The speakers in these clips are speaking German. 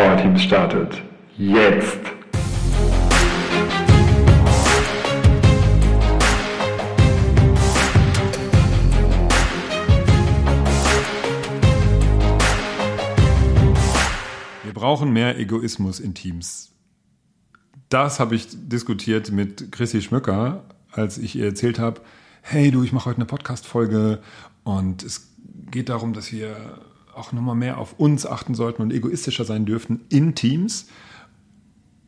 Powerteams startet. Jetzt! Wir brauchen mehr Egoismus in Teams. Das habe ich diskutiert mit Chrissy Schmöcker, als ich ihr erzählt habe, hey du, ich mache heute eine Podcast-Folge und es geht darum, dass wir auch nochmal mehr auf uns achten sollten und egoistischer sein dürften in Teams.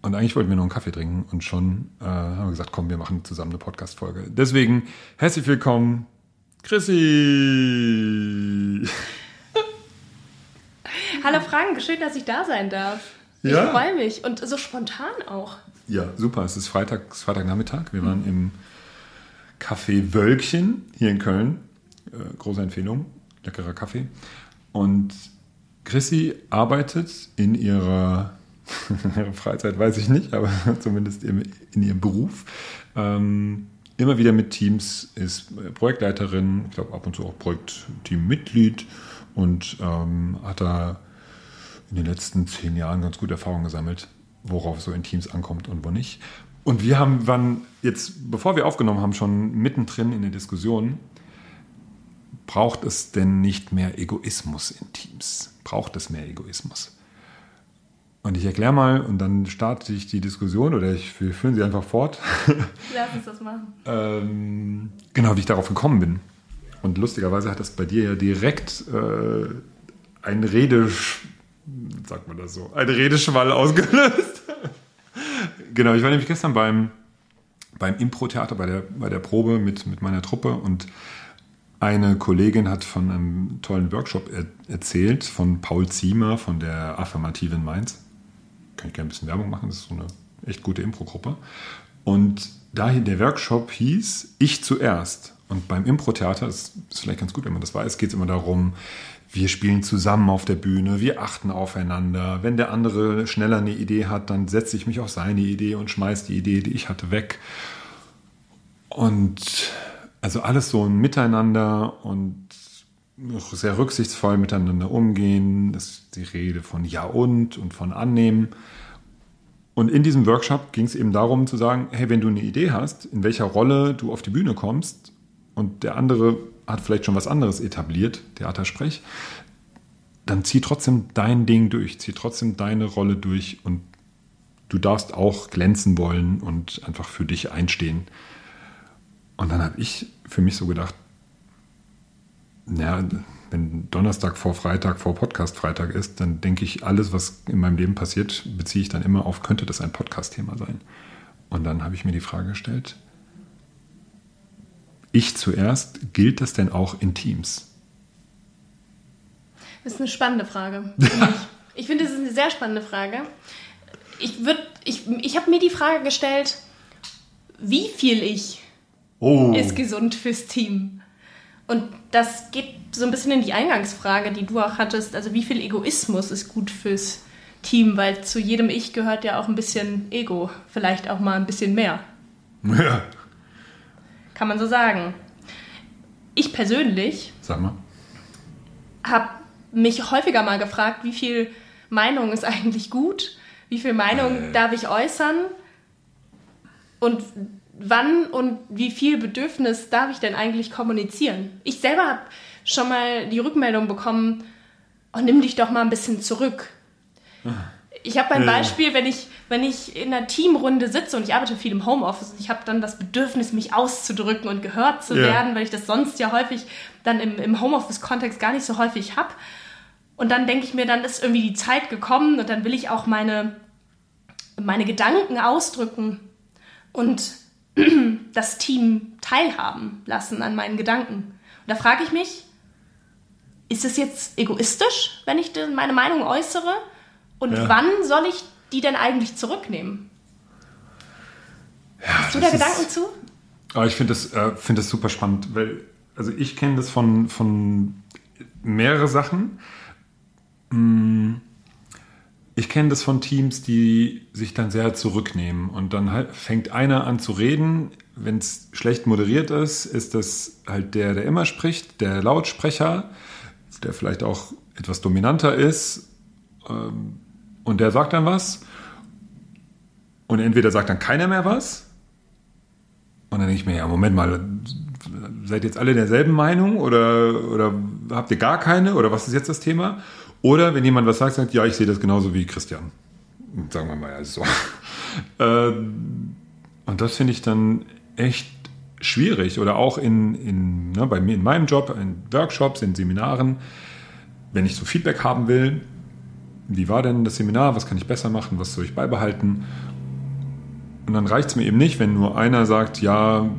Und eigentlich wollten wir noch einen Kaffee trinken und schon äh, haben wir gesagt, komm, wir machen zusammen eine Podcast-Folge. Deswegen herzlich willkommen, Chrissy. Hallo Frank, schön, dass ich da sein darf. Ja. Ich freue mich und so spontan auch. Ja, super. Es ist Freitag, es ist Freitagnachmittag. Wir waren im Café Wölkchen hier in Köln. Äh, große Empfehlung. Leckerer Kaffee. Und Chrissy arbeitet in ihrer, Freizeit, weiß ich nicht, aber zumindest in ihrem Beruf. Ähm, immer wieder mit Teams, ist Projektleiterin, ich glaube ab und zu auch Projektteammitglied und ähm, hat da in den letzten zehn Jahren ganz gute Erfahrungen gesammelt, worauf so in Teams ankommt und wo nicht. Und wir haben, waren jetzt, bevor wir aufgenommen haben, schon mittendrin in der Diskussion, braucht es denn nicht mehr Egoismus in Teams? Braucht es mehr Egoismus? Und ich erkläre mal und dann starte ich die Diskussion oder ich, wir führen sie einfach fort. Lass uns das machen. ähm, genau, wie ich darauf gekommen bin. Und lustigerweise hat das bei dir ja direkt äh, ein Redesch, sagt man das so, ein Redeschwall ausgelöst. genau, ich war nämlich gestern beim, beim Impro-Theater, bei der, bei der Probe mit, mit meiner Truppe und eine Kollegin hat von einem tollen Workshop er erzählt, von Paul Ziemer von der Affirmativen Mainz. Kann ich gerne ein bisschen Werbung machen, das ist so eine echt gute Impro-Gruppe. Und daher der Workshop hieß Ich zuerst. Und beim Impro-Theater, ist vielleicht ganz gut, wenn man das weiß, geht es immer darum, wir spielen zusammen auf der Bühne, wir achten aufeinander. Wenn der andere schneller eine Idee hat, dann setze ich mich auf seine Idee und schmeiße die Idee, die ich hatte, weg. Und also alles so ein Miteinander und sehr rücksichtsvoll miteinander umgehen. Das ist die Rede von Ja und und von Annehmen. Und in diesem Workshop ging es eben darum zu sagen, hey, wenn du eine Idee hast, in welcher Rolle du auf die Bühne kommst und der andere hat vielleicht schon was anderes etabliert, Theatersprech, dann zieh trotzdem dein Ding durch, zieh trotzdem deine Rolle durch und du darfst auch glänzen wollen und einfach für dich einstehen. Und dann habe ich für mich so gedacht, naja, wenn Donnerstag vor Freitag vor Podcast Freitag ist, dann denke ich, alles, was in meinem Leben passiert, beziehe ich dann immer auf, könnte das ein Podcast-Thema sein? Und dann habe ich mir die Frage gestellt, ich zuerst, gilt das denn auch in Teams? Das ist eine spannende Frage. ich. Ich finde, es ist eine sehr spannende Frage. Ich, würd- ich, ich habe mir die Frage gestellt, wie viel ich Oh, ist gesund fürs Team? Und das geht so ein bisschen in die Eingangsfrage, die du auch hattest. Also wie viel Egoismus ist gut fürs Team? Weil zu jedem Ich gehört ja auch ein bisschen Ego. Vielleicht auch mal ein bisschen mehr. ja. Kann man so sagen. Ich persönlich Sag mal. habe mich häufiger mal gefragt, wie viel Meinung ist eigentlich gut? Wie viel Meinung Äh. darf ich äußern? Und wann und wie viel Bedürfnis darf ich denn eigentlich kommunizieren? Ich selber habe schon mal die Rückmeldung bekommen, oh, nimm dich doch mal ein bisschen zurück. Ich habe ein. Beispiel, wenn ich, wenn ich in einer Teamrunde sitze und ich arbeite viel im Homeoffice, ich habe dann das Bedürfnis, mich auszudrücken und gehört zu Ja. werden, weil ich das sonst ja häufig dann im, im Homeoffice-Kontext gar nicht so häufig habe. Und dann denke ich mir, dann ist irgendwie die Zeit gekommen und dann will ich auch meine, meine Gedanken ausdrücken und das Team teilhaben lassen an meinen Gedanken. Und da frage ich mich, ist es jetzt egoistisch, wenn ich meine Meinung äußere? Und Ja. wann soll ich die denn eigentlich zurücknehmen? Hast du da das ist- Gedanken zu? Aber ich finde das, äh, find das super spannend, weil, also ich kenne das von, von mehrere Sachen. Mm, Ich kenne das von Teams, die sich dann sehr zurücknehmen und dann halt fängt einer an zu reden. Wenn es schlecht moderiert ist, ist das halt der, der immer spricht, der Lautsprecher, der vielleicht auch etwas dominanter ist. Ähm, und der sagt dann was und entweder sagt dann keiner mehr was und dann denke ich mir, ja, Moment mal, seid jetzt alle derselben Meinung oder, oder habt ihr gar keine oder was ist jetzt das Thema? Oder wenn jemand was sagt, sagt, ja, ich sehe das genauso wie Christian. Sagen wir mal also so. Ähm, und das finde ich dann echt schwierig. Oder auch in, in, ne, bei mir in meinem Job, in Workshops, in Seminaren, wenn ich so Feedback haben will, wie war denn das Seminar, was kann ich besser machen, was soll ich beibehalten? Und dann reicht es mir eben nicht, wenn nur einer sagt, ja,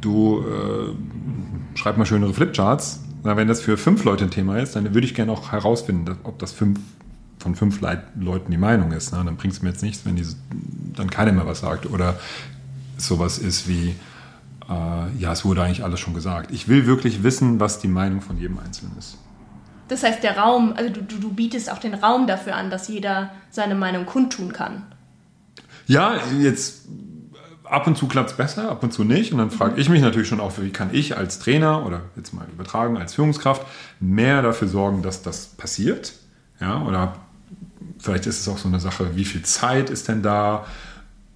du äh, schreib mal schönere Flipcharts. Na, wenn das für fünf Leute ein Thema ist, dann würde ich gerne auch herausfinden, ob das fünf von fünf Leit Leuten die Meinung ist. Ne? Dann bringt es mir jetzt nichts, wenn die, dann keiner mehr was sagt. Oder sowas ist wie, äh, ja, es wurde eigentlich alles schon gesagt. Ich will wirklich wissen, was die Meinung von jedem Einzelnen ist. Das heißt, der Raum, also du, du, du bietest auch den Raum dafür an, dass jeder seine Meinung kundtun kann. Ja, jetzt ab und zu klappt es besser, ab und zu nicht. Und dann frage ich mich natürlich schon auch, wie kann ich als Trainer oder jetzt mal übertragen als Führungskraft mehr dafür sorgen, dass das passiert. Ja, oder vielleicht ist es auch so eine Sache, wie viel Zeit ist denn da?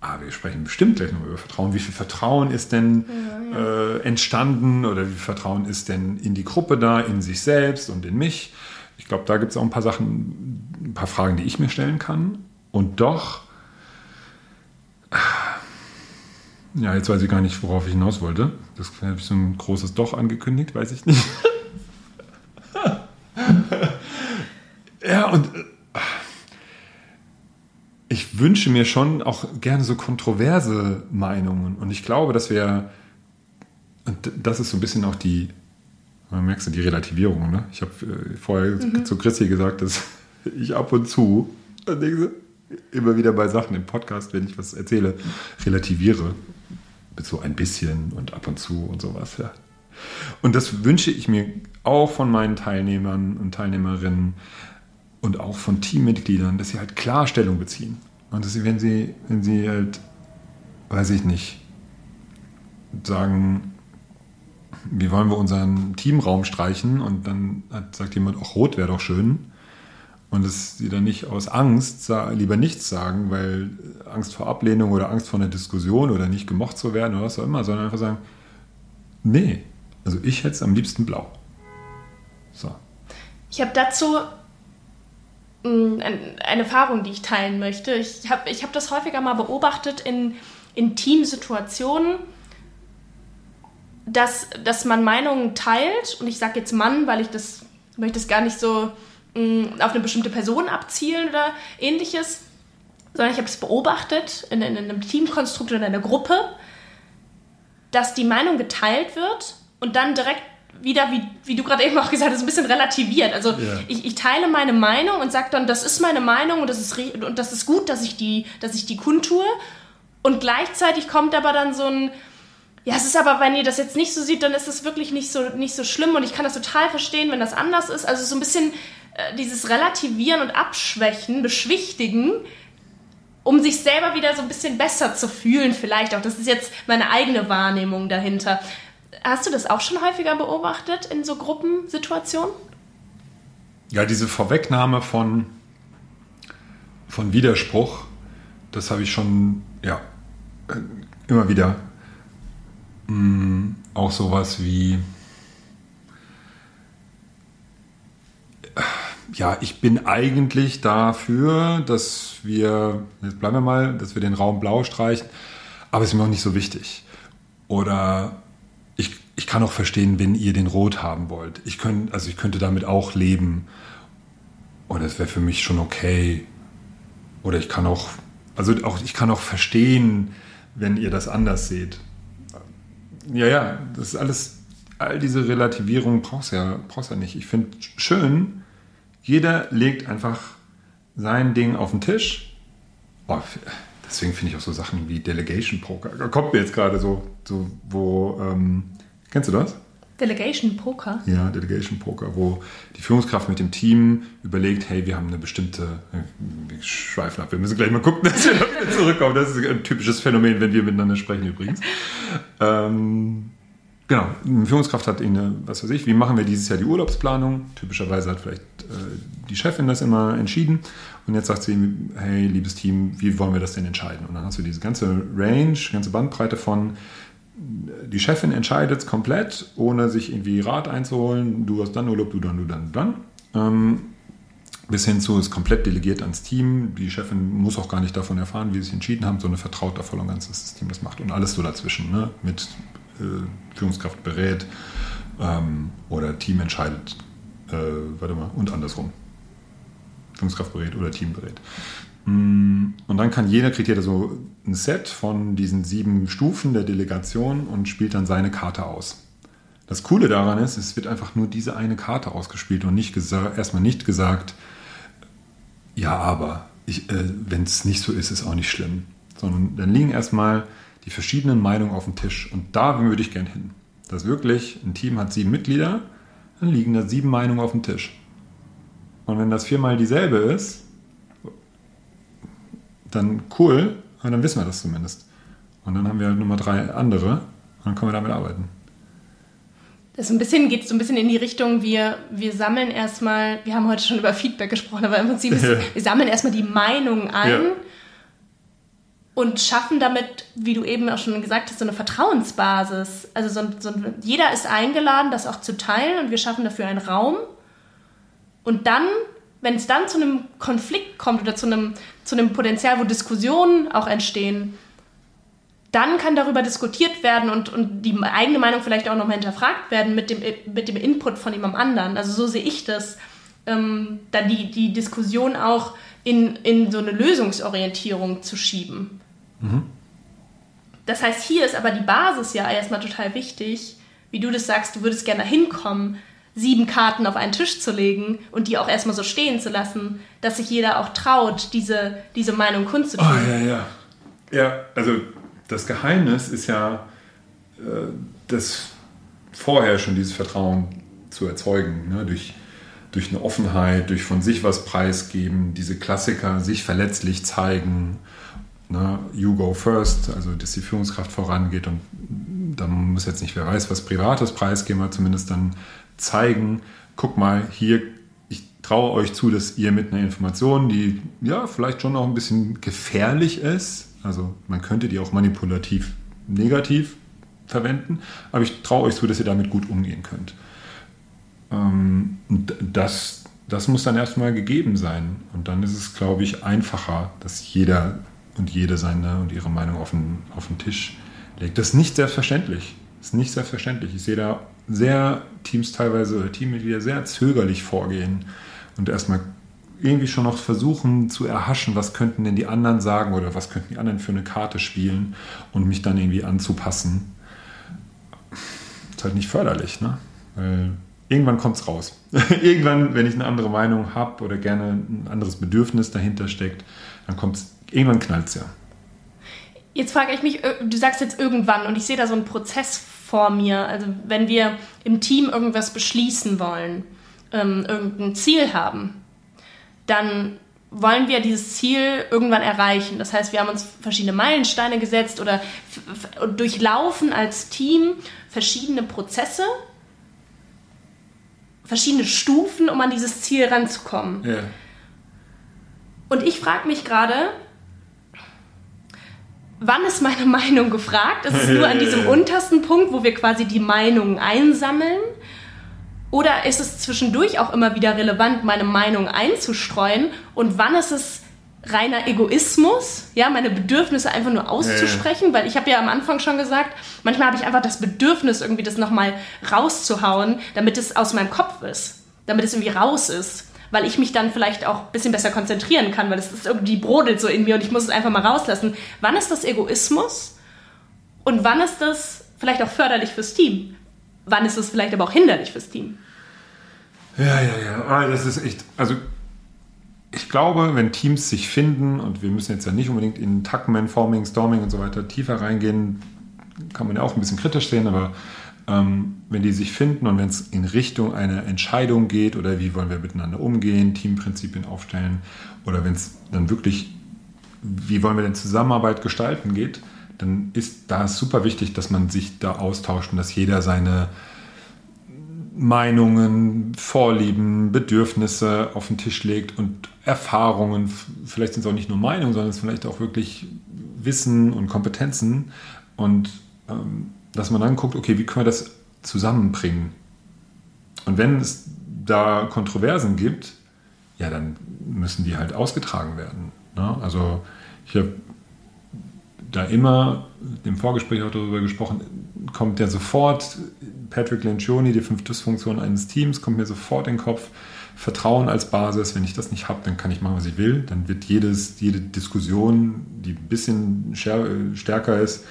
Ah, wir sprechen bestimmt gleich noch über Vertrauen. Wie viel Vertrauen ist denn ja, ja. Äh, entstanden oder wie viel Vertrauen ist denn in die Gruppe da, in sich selbst und in mich? Ich glaube, da gibt es auch ein paar Sachen, ein paar Fragen, die ich mir stellen kann. Und doch, ja, jetzt weiß ich gar nicht, worauf ich hinaus wollte. Das habe ich so ein großes Doch angekündigt, weiß ich nicht. ja, und äh, ich wünsche mir schon auch gerne so kontroverse Meinungen. Und ich glaube, dass wir, und das ist so ein bisschen auch die, merkst du, die Relativierung. Ne? Ich habe äh, vorher mhm. zu Christi gesagt, dass ich ab und zu, immer wieder bei Sachen im Podcast, wenn ich was erzähle, relativiere. So ein bisschen und ab und zu und sowas. Ja. Und das wünsche ich mir auch von meinen Teilnehmern und Teilnehmerinnen, und auch von Teammitgliedern, dass sie halt Klarstellung beziehen. Und dass sie, wenn sie, wenn sie halt, weiß ich nicht, sagen, wie wollen wir unseren Teamraum streichen und dann sagt jemand, auch rot wäre doch schön. Und dass sie dann nicht aus Angst lieber nichts sagen, weil Angst vor Ablehnung oder Angst vor einer Diskussion oder nicht gemocht zu werden oder was auch immer, sondern einfach sagen, nee, also ich hätte es am liebsten blau. So. Ich habe dazu eine Erfahrung, die ich teilen möchte. Ich habe ich hab das häufiger mal beobachtet in, in Teamsituationen, dass, dass man Meinungen teilt. Und ich sage jetzt Mann, weil ich das möchte es gar nicht so mh, auf eine bestimmte Person abzielen oder ähnliches, sondern ich habe es beobachtet in, in, in einem Teamkonstrukt oder in einer Gruppe, dass die Meinung geteilt wird und dann direkt wieder, wie, wie du gerade eben auch gesagt hast, ein bisschen relativiert. Also ja. ich, ich teile meine Meinung und sage dann, das ist meine Meinung und das ist, und das ist gut, dass ich, die, dass ich die kundtue. Und gleichzeitig kommt aber dann so ein, ja, es ist aber, wenn ihr das jetzt nicht so seht, dann ist es wirklich nicht so, nicht so schlimm und ich kann das total verstehen, wenn das anders ist. Also so ein bisschen äh, dieses Relativieren und Abschwächen, Beschwichtigen, um sich selber wieder so ein bisschen besser zu fühlen, vielleicht auch. Das ist jetzt meine eigene Wahrnehmung dahinter. Hast du das auch schon häufiger beobachtet in so Gruppensituationen? Ja, diese Vorwegnahme von, von Widerspruch, das habe ich schon, ja, äh, immer wieder. Mhm, auch sowas wie, ja, ich bin eigentlich dafür, dass wir, jetzt bleiben wir mal, dass wir den Raum blau streichen, aber es ist mir auch nicht so wichtig. Oder ich kann auch verstehen, wenn ihr den Rot haben wollt. Ich könnte, also ich könnte damit auch leben. Oder es wäre für mich schon okay. Oder ich kann auch, also auch, ich kann auch verstehen, wenn ihr das anders seht. Ja, ja, das ist alles, all diese Relativierung brauchst ja, brauchst ja nicht. Ich finde schön, jeder legt einfach sein Ding auf den Tisch. Oh, deswegen finde ich auch so Sachen wie Delegation Poker. Kommt mir jetzt gerade so, so wo ähm, Kennst du das? Delegation Poker? Ja, Delegation Poker, wo die Führungskraft mit dem Team überlegt, hey, wir haben eine bestimmte, wir schweifen ab, wir müssen gleich mal gucken, dass wir zurückkommen. Das ist ein typisches Phänomen, wenn wir miteinander sprechen übrigens. Ähm, Genau, eine Führungskraft hat eine, was weiß ich, wie machen wir dieses Jahr die Urlaubsplanung? Typischerweise hat vielleicht äh, die Chefin das immer entschieden und jetzt sagt sie, hey, liebes Team, wie wollen wir das denn entscheiden? Und dann hast du diese ganze Range, ganze Bandbreite von, die Chefin entscheidet es komplett, ohne sich irgendwie Rat einzuholen, du hast dann Urlaub, du dann, du dann, du dann. Ähm, bis hin zu, ist komplett delegiert ans Team. Die Chefin muss auch gar nicht davon erfahren, wie sie sich entschieden haben, sondern vertraut da voll und ganz, dass das Team das macht. Und alles so dazwischen, ne? mit äh, Führungskraft berät ähm, oder Team entscheidet, äh, warte mal, und andersrum. Führungskraft berät oder Team berät. Mm, und dann kann jeder, kriegt jeder so ein Set von diesen sieben Stufen der Delegation und spielt dann seine Karte aus. Das Coole daran ist, es wird einfach nur diese eine Karte ausgespielt und nicht erstmal nicht gesagt, ja, aber äh, wenn es nicht so ist, ist auch nicht schlimm. Sondern dann liegen erstmal die verschiedenen Meinungen auf dem Tisch. Und da würde ich gern hin. Dass wirklich ein Team hat sieben Mitglieder, dann liegen da sieben Meinungen auf dem Tisch. Und wenn das viermal dieselbe ist, dann cool, dann wissen wir das zumindest. Und dann haben wir Nummer drei andere und dann können wir damit arbeiten. Das ein bisschen, geht so ein bisschen in die Richtung, wir, wir sammeln erstmal, wir haben heute schon über Feedback gesprochen, aber im Prinzip ist, wir sammeln erstmal die Meinung ein. Ja und schaffen damit, wie du eben auch schon gesagt hast, so eine Vertrauensbasis. Also so, so, jeder ist eingeladen, das auch zu teilen und wir schaffen dafür einen Raum. Und dann, wenn es dann zu einem Konflikt kommt oder zu einem, zu einem Potenzial, wo Diskussionen auch entstehen, dann kann darüber diskutiert werden und, und die eigene Meinung vielleicht auch nochmal hinterfragt werden mit dem, mit dem Input von jemandem anderen. Also so sehe ich das. Ähm, dann die, die Diskussion auch in, in so eine Lösungsorientierung zu schieben. Mhm. Das heißt, hier ist aber die Basis ja erstmal total wichtig, wie du das sagst, du würdest gerne hinkommen, sieben Karten auf einen Tisch zu legen und die auch erstmal so stehen zu lassen, dass sich jeder auch traut, diese, diese Meinung kundzutun. Oh, ja, ja. Ja, also das Geheimnis ist ja, äh, das vorher schon dieses Vertrauen zu erzeugen, ne? durch durch eine Offenheit, durch von sich was preisgeben, diese Klassiker, sich verletzlich zeigen, ne, you go first, also dass die Führungskraft vorangeht und da muss jetzt nicht wer weiß, was Privates preisgeben, aber zumindest dann zeigen, guck mal, hier, ich traue euch zu, dass ihr mit einer Information, die ja vielleicht schon auch ein bisschen gefährlich ist, also man könnte die auch manipulativ negativ verwenden, aber ich traue euch zu, dass ihr damit gut umgehen könnt. Ähm, das, das muss dann erstmal gegeben sein. Und dann ist es, glaube ich, einfacher, dass jeder und jede seine und ihre Meinung auf den, auf den Tisch legt. Das ist nicht selbstverständlich. Das ist nicht selbstverständlich. Ich sehe da sehr Teams teilweise oder Teammitglieder sehr zögerlich vorgehen und erstmal irgendwie schon noch versuchen zu erhaschen, was könnten denn die anderen sagen oder was könnten die anderen für eine Karte spielen und mich dann irgendwie anzupassen. Ist halt nicht förderlich, ne? Weil irgendwann kommt es raus. irgendwann, wenn ich eine andere Meinung habe oder gerne ein anderes Bedürfnis dahinter steckt, dann kommt es, irgendwann knallt es ja. Jetzt frage ich mich, du sagst jetzt irgendwann und ich sehe da so einen Prozess vor mir. Also wenn wir im Team irgendwas beschließen wollen, ähm, irgendein Ziel haben, dann wollen wir dieses Ziel irgendwann erreichen. Das heißt, wir haben uns verschiedene Meilensteine gesetzt oder durchlaufen als Team verschiedene Prozesse, verschiedene Stufen, um an dieses Ziel ranzukommen. Ja. Und ich frage mich gerade, wann ist meine Meinung gefragt? Ist es nur an diesem untersten Punkt, wo wir quasi die Meinungen einsammeln? Oder ist es zwischendurch auch immer wieder relevant, meine Meinung einzustreuen? Und wann ist es reiner Egoismus, ja, meine Bedürfnisse einfach nur auszusprechen, ja, weil ich habe ja am Anfang schon gesagt, manchmal habe ich einfach das Bedürfnis, irgendwie das nochmal rauszuhauen, damit es aus meinem Kopf ist, damit es irgendwie raus ist, weil ich mich dann vielleicht auch ein bisschen besser konzentrieren kann, weil es ist irgendwie brodelt so in mir und ich muss es einfach mal rauslassen. Wann ist das Egoismus und wann ist das vielleicht auch förderlich fürs Team? Wann ist es vielleicht aber auch hinderlich fürs Team? Ja, ja, ja. Ah, das ist echt, also ich glaube, wenn Teams sich finden, und wir müssen jetzt ja nicht unbedingt in Tuckman, Forming, Storming und so weiter tiefer reingehen, kann man ja auch ein bisschen kritisch sehen, aber wenn die sich finden und wenn es in Richtung einer Entscheidung geht oder wie wollen wir miteinander umgehen, Teamprinzipien aufstellen oder wenn es dann wirklich, wie wollen wir denn Zusammenarbeit gestalten geht, dann ist da super wichtig, dass man sich da austauscht und dass jeder seine Meinungen, Vorlieben, Bedürfnisse auf den Tisch legt und Erfahrungen, vielleicht sind es auch nicht nur Meinungen, sondern es ist vielleicht auch wirklich Wissen und Kompetenzen und ähm, dass man dann guckt, okay, wie können wir das zusammenbringen? Und wenn es da Kontroversen gibt, ja, dann müssen die halt ausgetragen werden. Ne? Also ich habe da immer im Vorgespräch auch darüber gesprochen, kommt ja sofort Patrick Lencioni, die fünf Dysfunktionen eines Teams, kommt mir sofort in den Kopf. Vertrauen als Basis, wenn ich das nicht habe, dann kann ich machen, was ich will. Dann wird jedes, jede Diskussion, die ein bisschen stärker ist,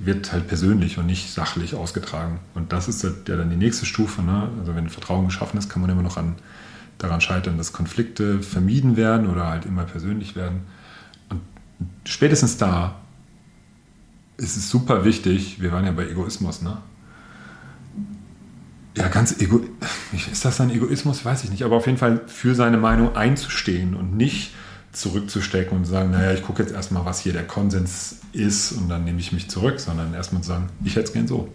wird halt persönlich und nicht sachlich ausgetragen. Und das ist ja dann die nächste Stufe. Ne? Also wenn Vertrauen geschaffen ist, kann man immer noch an, daran scheitern, dass Konflikte vermieden werden oder halt immer persönlich werden. Und spätestens da ist es super wichtig, wir waren ja bei Egoismus, ne? Ja, ganz ego. Ist das ein Egoismus? Weiß ich nicht. Aber auf jeden Fall für seine Meinung einzustehen und nicht zurückzustecken und zu sagen, naja, ich gucke jetzt erstmal, was hier der Konsens ist und dann nehme ich mich zurück, sondern erstmal zu sagen, ich hätte es gern so.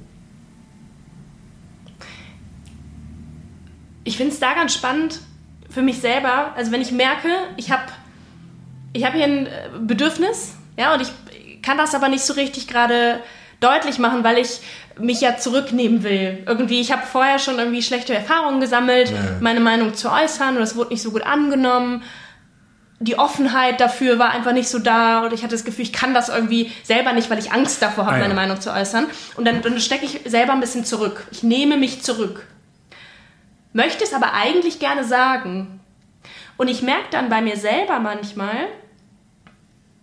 Ich finde es da ganz spannend für mich selber, also wenn ich merke, ich habe ich hab hier ein äh, Bedürfnis, ja, und ich kann das aber nicht so richtig gerade deutlich machen, weil ich mich ja zurücknehmen will. Irgendwie, ich habe vorher schon irgendwie schlechte Erfahrungen gesammelt, ja. meine Meinung zu äußern und das wurde nicht so gut angenommen. Die Offenheit dafür war einfach nicht so da und ich hatte das Gefühl, ich kann das irgendwie selber nicht, weil ich Angst davor habe, ah, ja. meine Meinung zu äußern. Und dann, dann stecke ich selber ein bisschen zurück. Ich nehme mich zurück. Möchte es aber eigentlich gerne sagen. Und ich merke dann bei mir selber manchmal,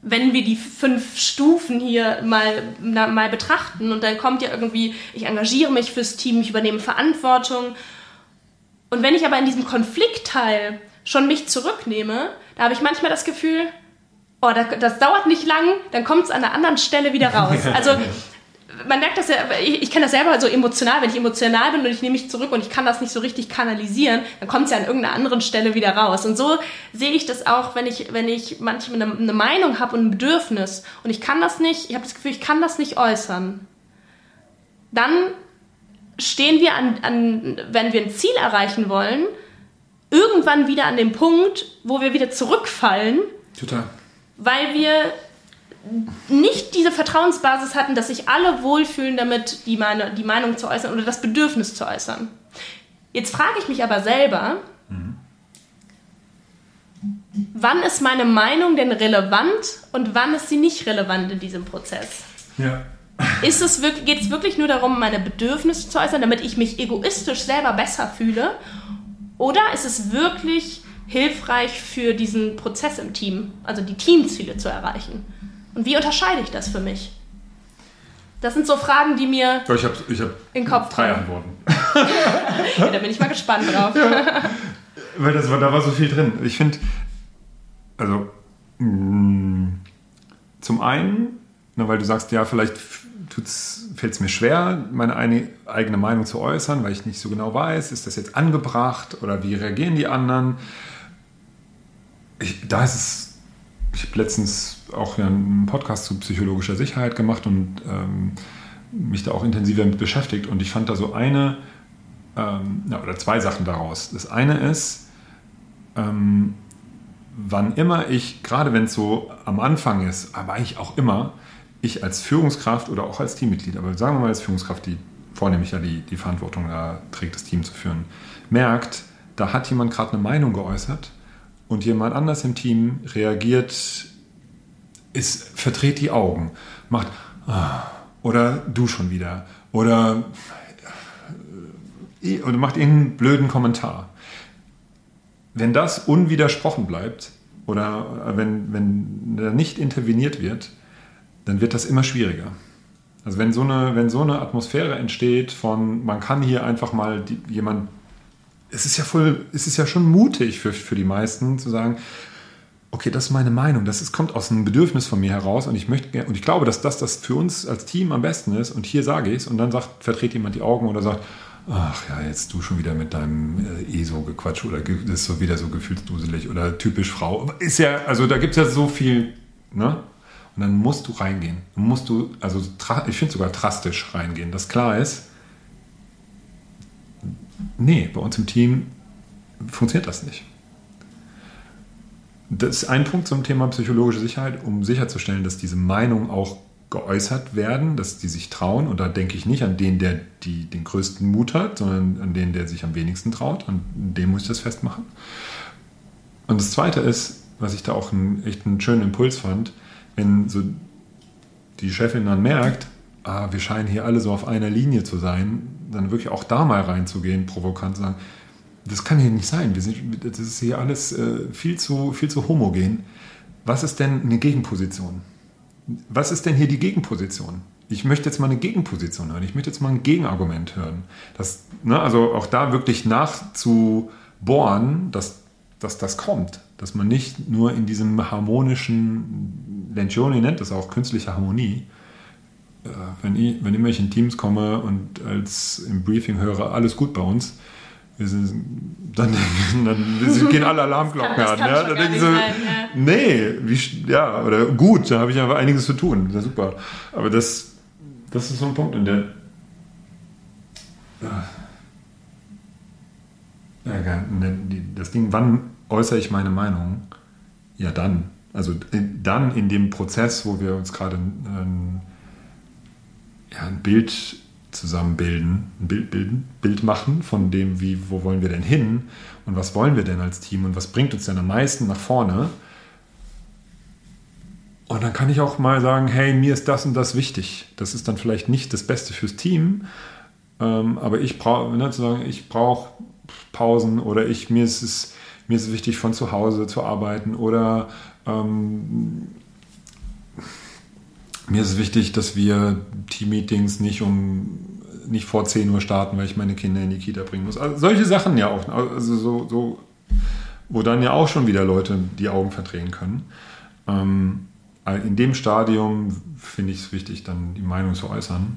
wenn wir die fünf Stufen hier mal, na, mal betrachten und dann kommt ja irgendwie, ich engagiere mich fürs Team, ich übernehme Verantwortung. Und wenn ich aber in diesem Konfliktteil schon mich zurücknehme, da habe ich manchmal das Gefühl, oh, das, das dauert nicht lang, dann kommt es an einer anderen Stelle wieder raus. Also man merkt das ja, ich, ich kenne das selber so emotional, wenn ich emotional bin und ich nehme mich zurück und ich kann das nicht so richtig kanalisieren, dann kommt es ja an irgendeiner anderen Stelle wieder raus. Und so sehe ich das auch, wenn ich, wenn ich manchmal eine, eine Meinung habe und ein Bedürfnis und ich kann das nicht, ich habe das Gefühl, ich kann das nicht äußern. Dann stehen wir an, an, wenn wir ein Ziel erreichen wollen, irgendwann wieder an dem Punkt, wo wir wieder zurückfallen. Total. Weil wir nicht diese Vertrauensbasis hatten, dass sich alle wohlfühlen damit, die, meine, die Meinung zu äußern oder das Bedürfnis zu äußern. Jetzt frage ich mich aber selber, mhm. wann ist meine Meinung denn relevant und wann ist sie nicht relevant in diesem Prozess? Ja. Ist es wirklich, geht es wirklich nur darum, meine Bedürfnisse zu äußern, damit ich mich egoistisch selber besser fühle? Oder ist es wirklich hilfreich für diesen Prozess im Team, also die Teamziele zu erreichen? Und wie unterscheide ich das für mich? Das sind so Fragen, die mir ich hab, ich hab in den Kopf drei Antworten. ja, da bin ich mal gespannt drauf. Ja, weil das war, da war so viel drin. Ich finde, also mh, mm, zum einen, na, weil du sagst, ja, vielleicht fällt es mir schwer, meine eine, eigene Meinung zu äußern, weil ich nicht so genau weiß, ist das jetzt angebracht oder wie reagieren die anderen. Ich, da ist es ich habe letztens auch einen Podcast zu psychologischer Sicherheit gemacht und ähm, mich da auch intensiver mit beschäftigt. Und ich fand da so eine ähm, na, oder zwei Sachen daraus. Das eine ist, ähm, wann immer ich, gerade wenn es so am Anfang ist, aber eigentlich auch immer, ich als Führungskraft oder auch als Teammitglied, aber sagen wir mal als Führungskraft, die vornehmlich ja die, die Verantwortung da trägt, das Team zu führen, merkt, da hat jemand gerade eine Meinung geäußert und jemand anders im Team reagiert, ist, verdreht die Augen, macht ah, oder du schon wieder oder, äh, oder macht irgendeinen blöden Kommentar. Wenn das unwidersprochen bleibt oder wenn, wenn da nicht interveniert wird, dann wird das immer schwieriger. Also wenn so eine, wenn so eine Atmosphäre entsteht von, man kann hier einfach mal die, jemand es ist ja voll, es ist ja schon mutig für, für die meisten zu sagen, okay, das ist meine Meinung, das ist, kommt aus einem Bedürfnis von mir heraus und ich möchte und ich glaube, dass das das für uns als Team am besten ist und hier sage ich es und dann sagt, verdreht jemand die Augen oder sagt, ach ja, jetzt du schon wieder mit deinem äh, ESO-Gequatsch oder das ist so wieder so gefühlsduselig oder typisch Frau. Ist ja, also da gibt es ja so viel, ne? Und dann musst du reingehen. Dann musst du, also ich finde sogar drastisch reingehen, dass klar ist, nee, bei uns im Team funktioniert das nicht. Das ist ein Punkt zum Thema psychologische Sicherheit, um sicherzustellen, dass diese Meinungen auch geäußert werden, dass die sich trauen. Und da denke ich nicht an den, der die, den größten Mut hat, sondern an den, der sich am wenigsten traut. An dem muss ich das festmachen. Und das Zweite ist, was ich da auch einen, echt einen schönen Impuls fand, wenn so die Chefin dann merkt, ah, wir scheinen hier alle so auf einer Linie zu sein, dann wirklich auch da mal reinzugehen, provokant zu sagen, das kann hier nicht sein. Wir sind, das ist hier alles äh, viel, zu, viel zu homogen. Was ist denn eine Gegenposition? Was ist denn hier die Gegenposition? Ich möchte jetzt mal eine Gegenposition hören. Ich möchte jetzt mal ein Gegenargument hören. Das, ne, also auch da wirklich nachzubohren, dass, dass das kommt. Dass man nicht nur in diesem harmonischen, Lencioni nennt das auch künstliche Harmonie, äh, wenn ich, wenn ich in Teams komme und als im Briefing höre, alles gut bei uns, sind, dann, dann gehen alle Alarmglocken an. Ja? Dann denken sie, sein, ja. nee, wie, ja, oder gut, da habe ich aber einiges zu tun. Das ist super. Aber das, das ist so ein Punkt, in der. Ja, das Ding, wann äußere ich meine Meinung? Ja, dann. Also dann in dem Prozess, wo wir uns gerade ein, ja, ein Bild zusammenbilden, ein Bild, bilden, Bild machen von dem, wie, wo wollen wir denn hin und was wollen wir denn als Team und was bringt uns denn am meisten nach vorne. Und dann kann ich auch mal sagen, hey, mir ist das und das wichtig. Das ist dann vielleicht nicht das Beste fürs Team, ähm, aber ich brauche, ne, zu sagen, ich brauche Pausen oder ich, mir ist es, mir ist es wichtig, von zu Hause zu arbeiten oder ähm, mir ist es wichtig, dass wir Team-Meetings nicht um nicht vor 10 Uhr starten, weil ich meine Kinder in die Kita bringen muss. Also solche Sachen ja auch. Also so, so, wo dann ja auch schon wieder Leute die Augen verdrehen können. Ähm, in dem Stadium finde ich es wichtig, dann die Meinung zu äußern.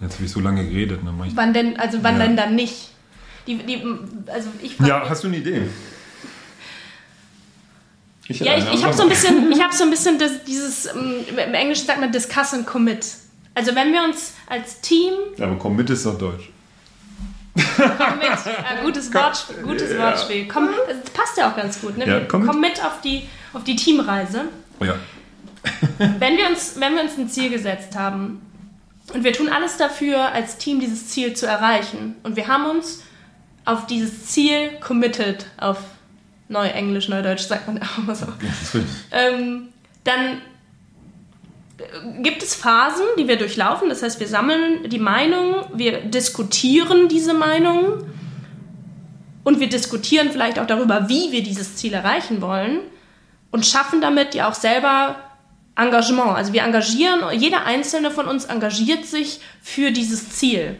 Jetzt habe ich so lange geredet. Ich, wann denn, also wann ja. denn dann nicht? Die, die, also ich ja, hast du eine Idee? Ich ja, ich, ich habe so ein bisschen, ich habe so ein bisschen das, dieses, ähm, im Englischen sagt man discuss and commit. Also wenn wir uns als Team... Ja, aber commit ist doch Deutsch. Commit, ja, gutes, Wort, gutes ja. Wortspiel. Komm, das passt ja auch ganz gut. Ne? Ja, komm, komm mit auf die, auf die Teamreise. Ja. wenn, wir uns, wenn wir uns ein Ziel gesetzt haben und wir tun alles dafür, als Team dieses Ziel zu erreichen und wir haben uns auf dieses Ziel committed, auf Neuenglisch, Neudeutsch sagt man auch immer so. Ähm, dann gibt es Phasen, die wir durchlaufen. Das heißt, wir sammeln die Meinung, wir diskutieren diese Meinung und wir diskutieren vielleicht auch darüber, wie wir dieses Ziel erreichen wollen und schaffen damit ja auch selber Engagement. Also wir engagieren, jeder einzelne von uns engagiert sich für dieses Ziel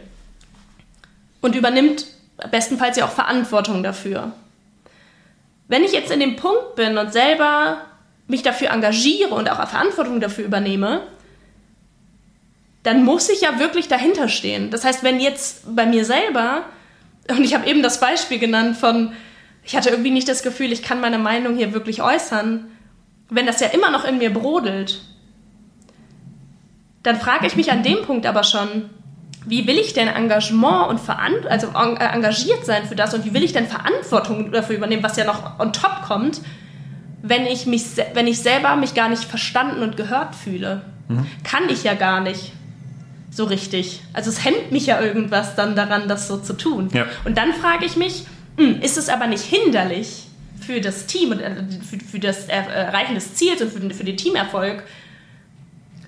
und übernimmt bestenfalls ja auch Verantwortung dafür. Wenn ich jetzt in dem Punkt bin und selber mich dafür engagiere und auch Verantwortung dafür übernehme, dann muss ich ja wirklich dahinter stehen. Das heißt, wenn jetzt bei mir selber, und ich habe eben das Beispiel genannt von, ich hatte irgendwie nicht das Gefühl, ich kann meine Meinung hier wirklich äußern, wenn das ja immer noch in mir brodelt, dann frage ich mich an dem Punkt aber schon, wie will ich denn Engagement und Veran also äh, engagiert sein für das und wie will ich denn Verantwortung dafür übernehmen, was ja noch on top kommt, wenn ich mich, wenn ich selber mich gar nicht verstanden und gehört fühle. Mhm. Kann ich ja gar nicht so richtig. Also es hemmt mich ja irgendwas dann daran, das so zu tun. Ja. Und dann frage ich mich, hm, ist es aber nicht hinderlich für das Team und äh, für, für das Erreichen des Ziels und für, für den Teamerfolg,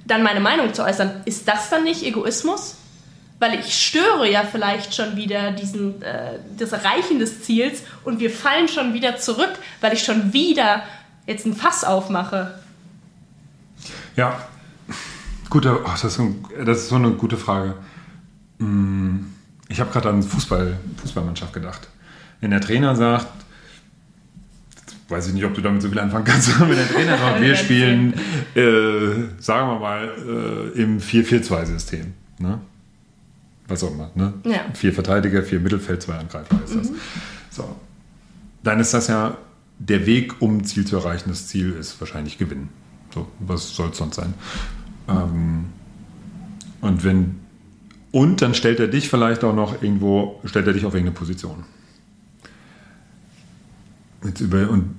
dann meine Meinung zu äußern? Ist das dann nicht Egoismus? Weil ich störe ja vielleicht schon wieder diesen, äh, das Erreichen des Ziels und wir fallen schon wieder zurück, weil ich schon wieder jetzt ein Fass aufmache? Ja, gute, oh, das, ist so, das, ist so, eine gute Frage. Mm, ich habe gerade an Fußball, Fußballmannschaft gedacht. Wenn der Trainer sagt, weiß ich nicht, ob du damit so viel anfangen kannst, wenn der Trainer sagt, wir spielen, äh, sagen wir mal, äh, im 4-4-2-System. Ne? Was auch immer. Ne? Ja. Vier Verteidiger, vier Mittelfeld, zwei Angreifer ist das. Mhm. So. Dann ist das ja der Weg, um ein Ziel zu erreichen, das Ziel ist wahrscheinlich gewinnen. So, was soll es sonst sein? Ähm, und wenn und dann stellt er dich vielleicht auch noch irgendwo, stellt er dich auf irgendeine Position. Jetzt über, und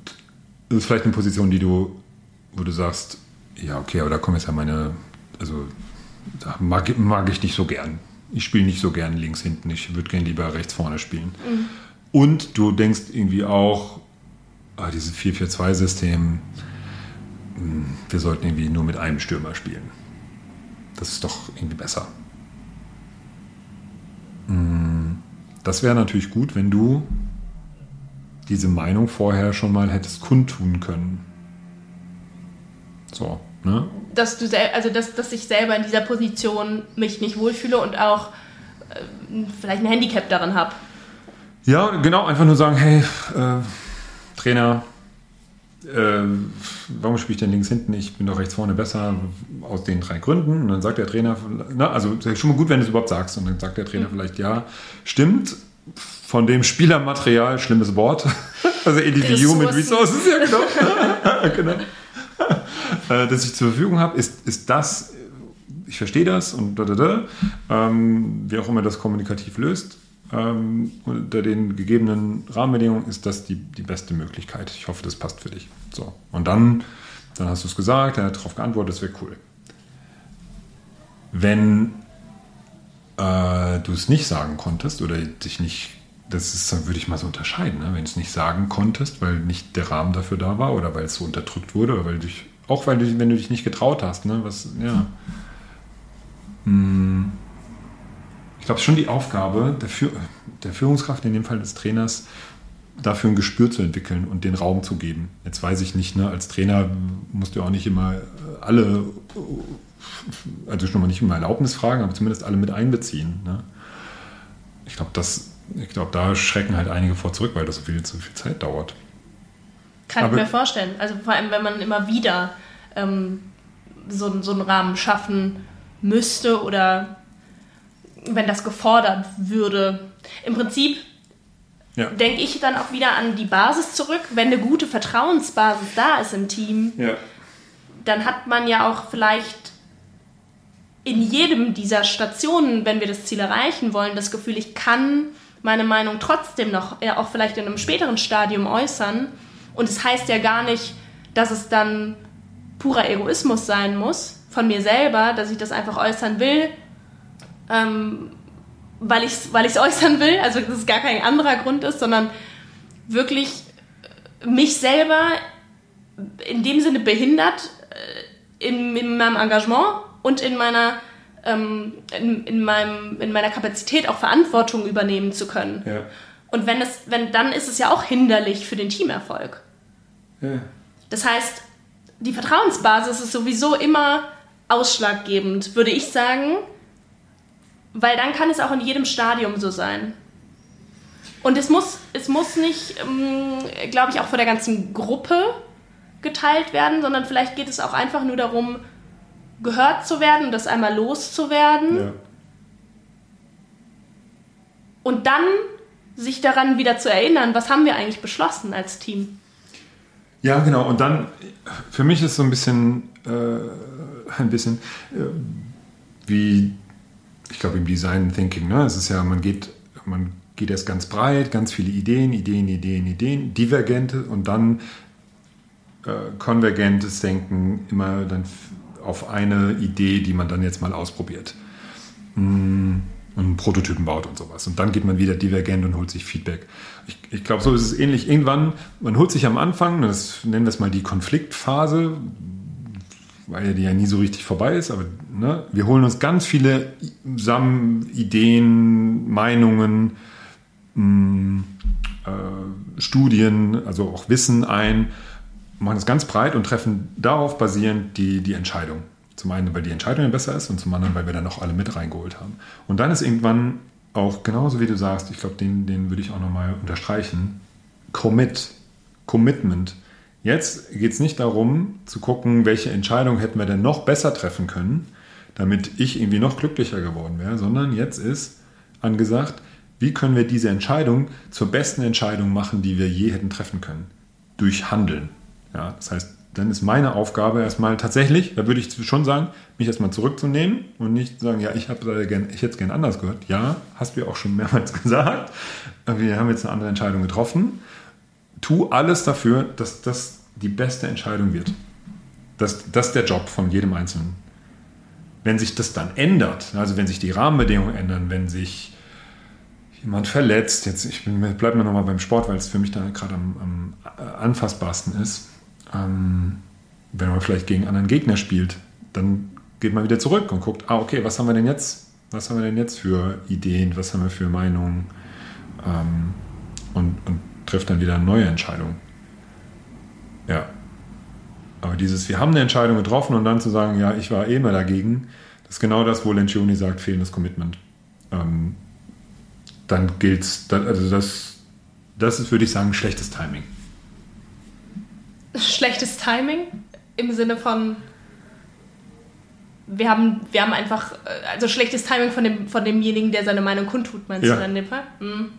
das ist vielleicht eine Position, die du, wo du sagst, ja, okay, aber da kommen jetzt ja meine, also da mag, mag ich nicht so gern. Ich spiele nicht so gern links hinten, ich würde gern lieber rechts vorne spielen. Mhm. Und du denkst irgendwie auch, ah, dieses 4-4-2-System, hm, wir sollten irgendwie nur mit einem Stürmer spielen. Das ist doch irgendwie besser. Hm, das wäre natürlich gut, wenn du diese Meinung vorher schon mal hättest kundtun können. So, ne? Dass du also dass, dass ich selber in dieser Position mich nicht wohlfühle und auch äh, vielleicht ein Handicap darin habe. Ja, genau, einfach nur sagen, hey, äh, Trainer, äh, warum spiele ich denn links hinten? Ich bin doch rechts vorne besser aus den drei Gründen. Und dann sagt der Trainer, na, also schon mal gut, wenn du es überhaupt sagst. Und dann sagt der Trainer mhm. vielleicht, ja, stimmt, von dem Spielermaterial, schlimmes Wort, also wie Human Resources, ja genau, genau. Äh, das ich zur Verfügung habe, ist, ist das, ich verstehe das und da, da, da, ähm, wie auch immer das kommunikativ löst, ähm, unter den gegebenen Rahmenbedingungen ist das die, die beste Möglichkeit. Ich hoffe, das passt für dich. So. Und dann, dann hast du es gesagt, er hat darauf geantwortet, das wäre cool. Wenn äh, du es nicht sagen konntest oder dich nicht, das ist, würde ich mal so unterscheiden, ne? wenn du es nicht sagen konntest, weil nicht der Rahmen dafür da war oder weil es so unterdrückt wurde oder weil du dich, auch weil du, wenn du dich nicht getraut hast, ne? was, ja. Hm ich glaube, schon die Aufgabe der, Führ der Führungskraft, in dem Fall des Trainers, dafür ein Gespür zu entwickeln und den Raum zu geben. Jetzt weiß ich nicht, ne, als Trainer musst du auch nicht immer alle, also schon mal nicht immer Erlaubnis fragen, aber zumindest alle mit einbeziehen. Ne? Ich glaube, das, ich glaube, da schrecken halt einige vor zurück, weil das so viel, so viel Zeit dauert. Kann aber, ich mir vorstellen. Also vor allem, wenn man immer wieder ähm, so, so einen Rahmen schaffen müsste oder wenn das gefordert würde. Im Prinzip ja. denke ich dann auch wieder an die Basis zurück. Wenn eine gute Vertrauensbasis da ist im Team, ja. dann hat man ja auch vielleicht in jedem dieser Stationen, wenn wir das Ziel erreichen wollen, das Gefühl, ich kann meine Meinung trotzdem noch, ja, auch vielleicht in einem späteren Stadium äußern. Und es das heißt ja gar nicht, dass es dann purer Egoismus sein muss von mir selber, dass ich das einfach äußern will, ähm, weil ich es weil äußern will, also dass es gar kein anderer Grund ist, sondern wirklich mich selber in dem Sinne behindert äh, in, in meinem Engagement und in meiner ähm, in, in, meinem, in meiner Kapazität auch Verantwortung übernehmen zu können. Ja. Und wenn es, wenn, dann ist es ja auch hinderlich für den Teamerfolg. Ja. Das heißt, die Vertrauensbasis ist sowieso immer ausschlaggebend, würde ich sagen, weil dann kann es auch in jedem Stadium so sein. Und es muss, es muss nicht, ähm, glaube ich, auch vor der ganzen Gruppe geteilt werden, sondern vielleicht geht es auch einfach nur darum, gehört zu werden und das einmal loszuwerden. Ja. Und dann sich daran wieder zu erinnern, was haben wir eigentlich beschlossen als Team. Ja, genau. Und dann, für mich ist so ein bisschen, äh, ein bisschen äh, wie ich glaube, im Design Thinking, ne? es ist ja, man geht, man geht erst ganz breit, ganz viele Ideen, Ideen, Ideen, Ideen, divergente und dann äh, konvergentes Denken immer dann auf eine Idee, die man dann jetzt mal ausprobiert. Mm, und Prototypen baut und sowas. Und dann geht man wieder divergent und holt sich Feedback. Ich, ich glaube, so ist es ähnlich. Irgendwann, man holt sich am Anfang, das nennen wir es mal die Konfliktphase, weil die ja nie so richtig vorbei ist, aber ne, wir holen uns ganz viele Samen, Ideen, Meinungen, mh, mm, äh, Studien, also auch Wissen ein, machen das ganz breit und treffen darauf basierend die, die Entscheidung. Zum einen, weil die Entscheidung besser ist und zum anderen, weil wir dann auch alle mit reingeholt haben. Und dann ist irgendwann auch genauso wie du sagst, ich glaube, den, den würde ich auch nochmal unterstreichen, Commit, Commitment Jetzt geht es nicht darum zu gucken, welche Entscheidung hätten wir denn noch besser treffen können, damit ich irgendwie noch glücklicher geworden wäre, sondern jetzt ist angesagt, wie können wir diese Entscheidung zur besten Entscheidung machen, die wir je hätten treffen können? Durch Handeln. Ja, das heißt, dann ist meine Aufgabe erstmal tatsächlich, da würde ich schon sagen, mich erstmal zurückzunehmen und nicht sagen, ja, ich gern, ich hätte es gern anders gehört. Ja, hast du ja auch schon mehrmals gesagt. Wir haben jetzt eine andere Entscheidung getroffen. Tu alles dafür, dass das die beste Entscheidung wird. Das, das ist der Job von jedem Einzelnen. Wenn sich das dann ändert, also wenn sich die Rahmenbedingungen ändern, wenn sich jemand verletzt, jetzt ich bleibe mir nochmal beim Sport, weil es für mich da gerade am, am anfassbarsten ist, ähm, wenn man vielleicht gegen anderen Gegner spielt, dann geht man wieder zurück und guckt, ah, okay, was haben wir denn jetzt? Was haben wir denn jetzt für Ideen? Was haben wir für Meinungen? Ähm, und, und trifft dann wieder eine neue Entscheidung. Ja. Aber dieses, wir haben eine Entscheidung getroffen und dann zu sagen, ja, ich war eh immer dagegen, das ist genau das, wo Lencioni sagt, fehlendes Commitment. Ähm, dann gilt es, also das, das ist, würde ich sagen, schlechtes Timing schlechtes Timing im Sinne von wir haben, wir haben einfach, äh, also schlechtes Timing von, dem, von demjenigen, der seine Meinung kundtut, meinst ja. du dann in dem Fall? Mhm.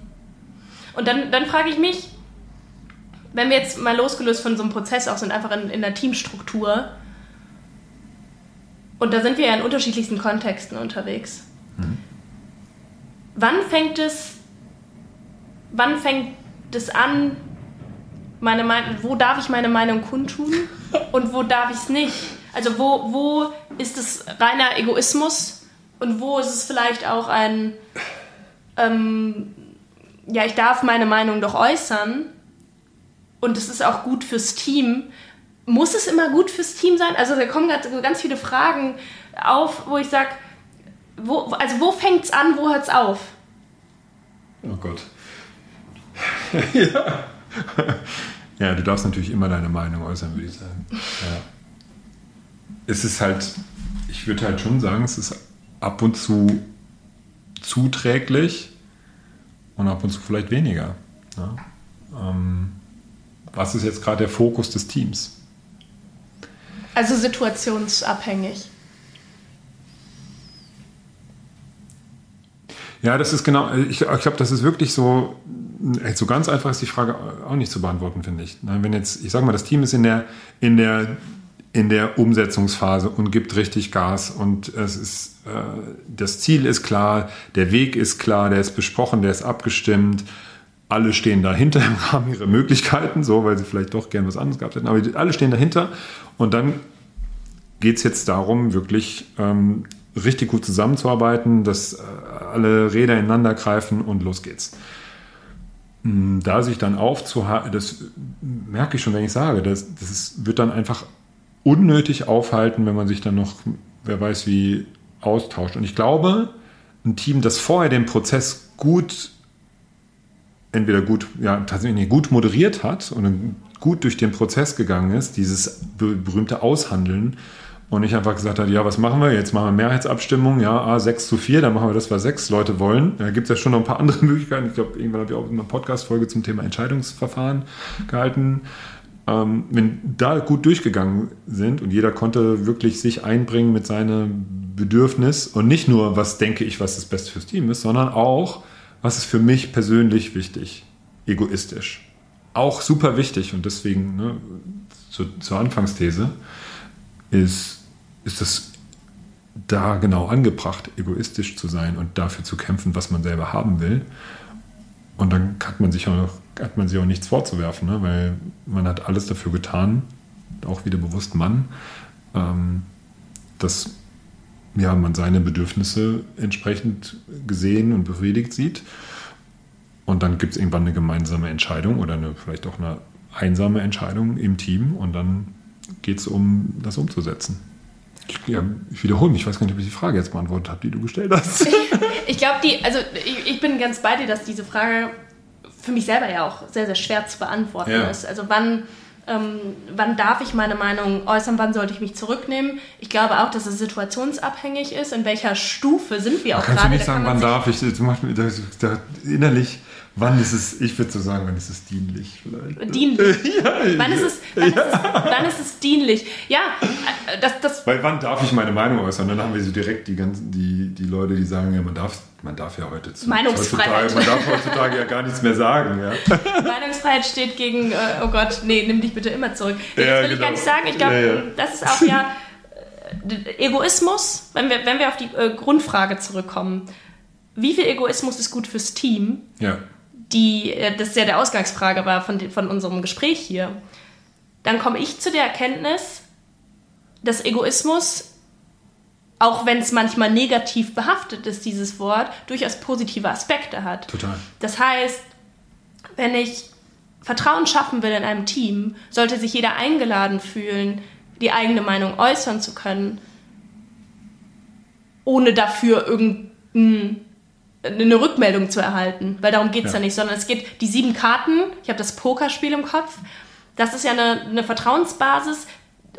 Und dann, dann frage ich mich, wenn wir jetzt mal losgelöst von so einem Prozess auch sind, einfach in, in der Teamstruktur, und da sind wir ja in unterschiedlichsten Kontexten unterwegs. Mhm. Wann fängt es, wann fängt es an, meine Meinung, wo darf ich meine Meinung kundtun und wo darf ich es nicht? Also wo, wo ist es reiner Egoismus und wo ist es vielleicht auch ein, ähm, ja, ich darf meine Meinung doch äußern und es ist auch gut fürs Team. Muss es immer gut fürs Team sein? Also da kommen ganz viele Fragen auf, wo ich sage, wo, also wo fängt es an, wo hört es auf? Oh Gott. ja. ja, du darfst natürlich immer deine Meinung äußern, würde ich sagen. Ja. Es ist halt, ich würde halt schon sagen, es ist ab und zu zuträglich und ab und zu vielleicht weniger. Ja. Ähm, was ist jetzt gerade der Fokus des Teams? Also situationsabhängig. Ja, das ist genau, ich, ich glaube, das ist wirklich so, so ganz einfach ist die Frage auch nicht zu beantworten, finde ich. Wenn jetzt, ich sage mal, das Team ist in der, in der, in der Umsetzungsphase und gibt richtig Gas und es ist, äh, das Ziel ist klar, der Weg ist klar, der ist besprochen, der ist abgestimmt. Alle stehen dahinter im Rahmen ihrer Möglichkeiten, so, weil sie vielleicht doch gern was anderes gehabt hätten, aber alle stehen dahinter und dann geht es jetzt darum, wirklich ähm, richtig gut zusammenzuarbeiten, dass äh, alle Räder ineinander greifen und los geht's. Hm, da sich dann aufzuhalten, das merke ich schon, wenn ich sage, das, das wird dann einfach unnötig aufhalten, wenn man sich dann noch, wer weiß wie, austauscht. Und ich glaube, ein Team, das vorher den Prozess gut, entweder gut, ja, tatsächlich gut moderiert hat und gut durch den Prozess gegangen ist, dieses berühmte Aushandeln, und ich einfach gesagt habe, ja, was machen wir? Jetzt machen wir Mehrheitsabstimmung, ja, A, 6 zu 4, dann machen wir das, was sechs Leute wollen. Da gibt es ja schon noch ein paar andere Möglichkeiten. Ich glaube, irgendwann habe ich auch eine Podcast-Folge zum Thema Entscheidungsverfahren gehalten. Ähm, wenn da gut durchgegangen sind und jeder konnte wirklich sich einbringen mit seinem Bedürfnis und nicht nur, was denke ich, was das Beste fürs Team ist, sondern auch, was ist für mich persönlich wichtig, egoistisch. Auch super wichtig und deswegen ne, zu, zur Anfangsthese ist ist es da genau angebracht, egoistisch zu sein und dafür zu kämpfen, was man selber haben will. Und dann hat man sich auch, hat man sich auch nichts vorzuwerfen, ne? weil man hat alles dafür getan, auch wieder bewusst Mann, ähm, dass ja, man seine Bedürfnisse entsprechend gesehen und befriedigt sieht. Und dann gibt es irgendwann eine gemeinsame Entscheidung oder eine, vielleicht auch eine einsame Entscheidung im Team und dann geht es um das umzusetzen. Ja, ich wiederhole mich, ich weiß gar nicht, ob ich die Frage jetzt beantwortet habe, die du gestellt hast. ich glaube, die, also ich, ich, bin ganz bei dir, dass diese Frage für mich selber ja auch sehr, sehr schwer zu beantworten ja. ist. Also wann, ähm, wann darf ich meine Meinung äußern, wann sollte ich mich zurücknehmen? Ich glaube auch, dass es situationsabhängig ist, in welcher Stufe sind wir auch gerade. Kannst du nicht sagen, wann darf ich, machst mir da, da, innerlich Wann ist es, ich würde so sagen, wann ist es dienlich vielleicht? Dienlich. ja, wann, ist es, wann, ja. ist es, wann ist es dienlich? Ja, äh, das, das. Weil wann darf ich meine Meinung äußern? Dann haben wir so direkt die ganzen, die, die Leute, die sagen, ja, man darf, man darf ja heute zu, Meinungsfreiheit. Man darf heutzutage ja gar nichts mehr sagen. Ja. Meinungsfreiheit steht gegen, äh, oh Gott, nee, nimm dich bitte immer zurück. Nee, Ja, das will ich genau. gar nicht sagen. Ich glaube, Ja, ja. das ist auch ja äh, Egoismus, wenn wir, wenn wir auf die Grundfrage zurückkommen. Wie viel Egoismus ist gut fürs Team? Ja. Die, äh, das ja der Ausgangsfrage war von, von unserem Gespräch hier, dann komme ich zu der Erkenntnis, dass Egoismus, auch wenn es manchmal negativ behaftet ist, dieses Wort, durchaus positive Aspekte hat. Total. Das heißt, wenn ich Vertrauen schaffen will in einem Team, sollte sich jeder eingeladen fühlen, die eigene Meinung äußern zu können, ohne dafür irgendeine Rückmeldung zu erhalten. Weil darum geht es ja. Ja. nicht, sondern es geht die sieben Karten, ich habe das Pokerspiel im Kopf, das ist ja eine, eine Vertrauensbasis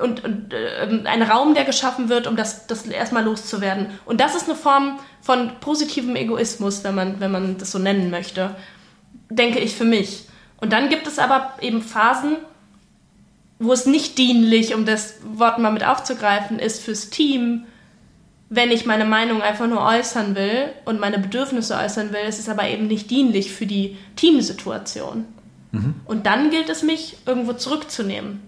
und, und äh, ein Raum, der geschaffen wird, um das, das erstmal loszuwerden. Und das ist eine Form von positivem Egoismus, wenn man, wenn man das so nennen möchte, denke ich für mich. Und dann gibt es aber eben Phasen, wo es nicht dienlich, um das Wort mal mit aufzugreifen, ist fürs Team, wenn ich meine Meinung einfach nur äußern will und meine Bedürfnisse äußern will, es ist aber eben nicht dienlich für die Teamsituation. Und dann gilt es, mich irgendwo zurückzunehmen.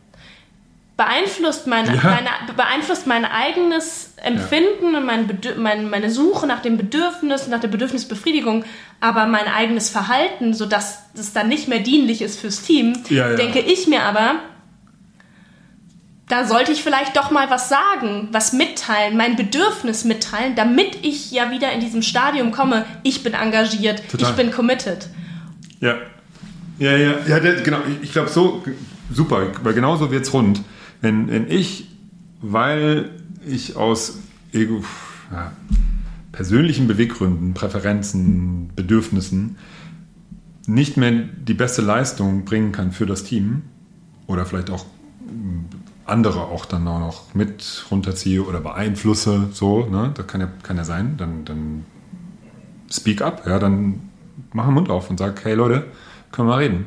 Beeinflusst, meine, Ja. meine, beeinflusst mein eigenes Empfinden und mein mein, meine Suche nach dem Bedürfnis, nach der Bedürfnisbefriedigung, aber mein eigenes Verhalten, sodass es dann nicht mehr dienlich ist fürs Team, Ja, ja. denke ich mir aber, da sollte ich vielleicht doch mal was sagen, was mitteilen, mein Bedürfnis mitteilen, damit ich ja wieder in diesem Stadium komme, ich bin engagiert, Total. ich bin committed. Ja. Ja, ja, ja, genau. Ich, glaube, so super, weil genauso wird's rund. Wenn, wenn ich, weil ich aus Ego, ja, persönlichen Beweggründen, Präferenzen, Bedürfnissen nicht mehr die beste Leistung bringen kann für das Team oder vielleicht auch andere auch dann auch noch mit runterziehe oder beeinflusse, so, ne? Das kann ja, kann ja sein. Dann, dann speak up, ja, dann mach den Mund auf und sag, hey Leute, können wir mal reden.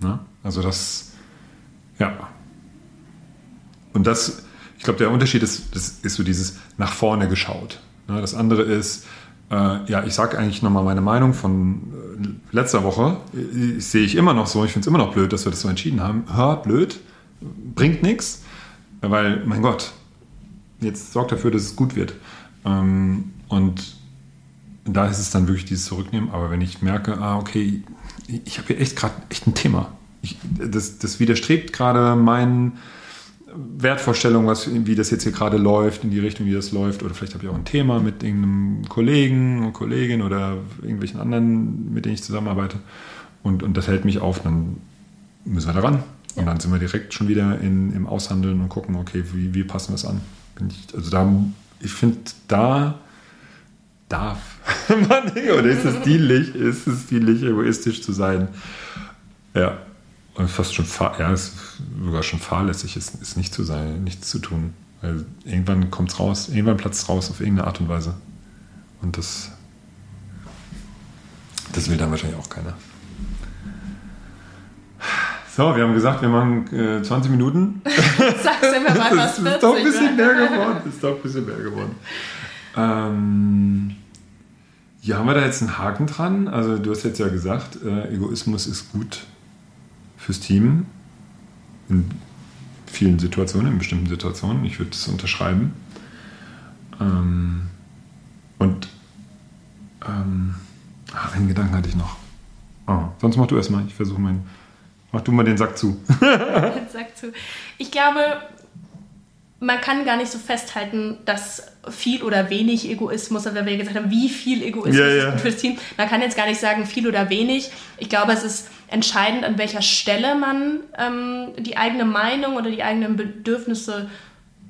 Ne? Also das, ja. Und das, ich glaube, der Unterschied ist, das ist so dieses nach vorne geschaut. Ne? Das andere ist, äh, ja, ich sage eigentlich nochmal meine Meinung von äh, letzter Woche. Ich, sehe ich immer noch so, ich finde es immer noch blöd, dass wir das so entschieden haben. Hör, blöd, bringt nichts, weil, mein Gott, jetzt sorgt dafür, dass es gut wird. Ähm, und da ist es dann wirklich dieses Zurücknehmen. Aber wenn ich merke, ah, okay, ich habe hier echt gerade echt ein Thema. Ich, das, das widerstrebt gerade meinen Wertvorstellungen, was, wie das jetzt hier gerade läuft, in die Richtung, wie das läuft. Oder vielleicht habe ich auch ein Thema mit irgendeinem Kollegen oder Kollegin oder irgendwelchen anderen, mit denen ich zusammenarbeite. Und, und das hält mich auf, dann müssen wir daran. Und dann sind wir direkt schon wieder in, im Aushandeln und gucken, okay, wie, wie passen wir es an. Ich, also da, ich finde, da darf man oder ist es dienlich, ist es dienlich, egoistisch zu sein. Ja. Und fast schon, ja, ist sogar schon fahrlässig, ist, ist nicht zu sein, nichts zu tun. Weil irgendwann kommt es raus, irgendwann platzt es raus auf irgendeine Art und Weise. Und das, das will dann wahrscheinlich auch keiner. So, wir haben gesagt, wir machen äh, 20 Minuten. Sag, sind wir mal Das was ist doch ein 40, bisschen mehr geworden. Ist doch ein bisschen mehr geworden. Ähm, ja, haben wir da jetzt einen Haken dran? Also du hast jetzt ja gesagt, äh, Egoismus ist gut fürs Team. In vielen Situationen, in bestimmten Situationen. Ich würde es unterschreiben. Ähm, und ähm, ah, einen Gedanken hatte ich noch. Oh, sonst mach du erstmal. Ich versuche meinen. Mach du mal den Sack zu. Sag zu. Ich glaube, man kann gar nicht so festhalten, dass viel oder wenig Egoismus, also wenn wir gesagt haben, wie viel Egoismus Ja, ja. ist gut fürs Team, man kann jetzt gar nicht sagen, viel oder wenig. Ich glaube, es ist entscheidend, an welcher Stelle man ähm, die eigene Meinung oder die eigenen Bedürfnisse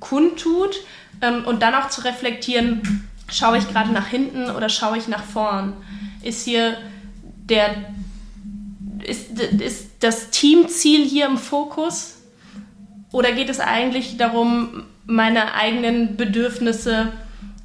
kundtut ähm, und dann auch zu reflektieren, schaue ich gerade nach hinten oder schaue ich nach vorn? Ist hier der ist, ist das Teamziel hier im Fokus? Oder geht es eigentlich darum, meine eigenen Bedürfnisse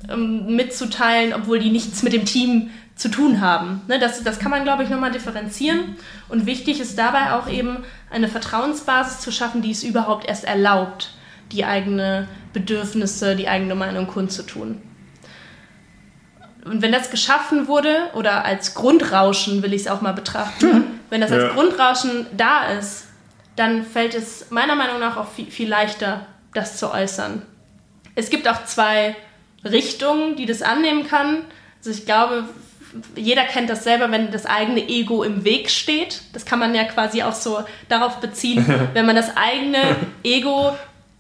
ähm, mitzuteilen, obwohl die nichts mit dem Team zu tun haben. Ne, das, das kann man, glaube ich, nochmal differenzieren. Und wichtig ist dabei auch eben eine Vertrauensbasis zu schaffen, die es überhaupt erst erlaubt, die eigene Bedürfnisse, die eigene Meinung kundzutun. Und wenn das geschaffen wurde, oder als Grundrauschen will ich es auch mal betrachten, hm. wenn das als ja. Grundrauschen da ist, dann fällt es meiner Meinung nach auch viel, viel leichter, das zu äußern. Es gibt auch zwei Richtungen, die das annehmen kann. Also ich glaube, jeder kennt das selber, wenn das eigene Ego im Weg steht. Das kann man ja quasi auch so darauf beziehen, wenn man das eigene Ego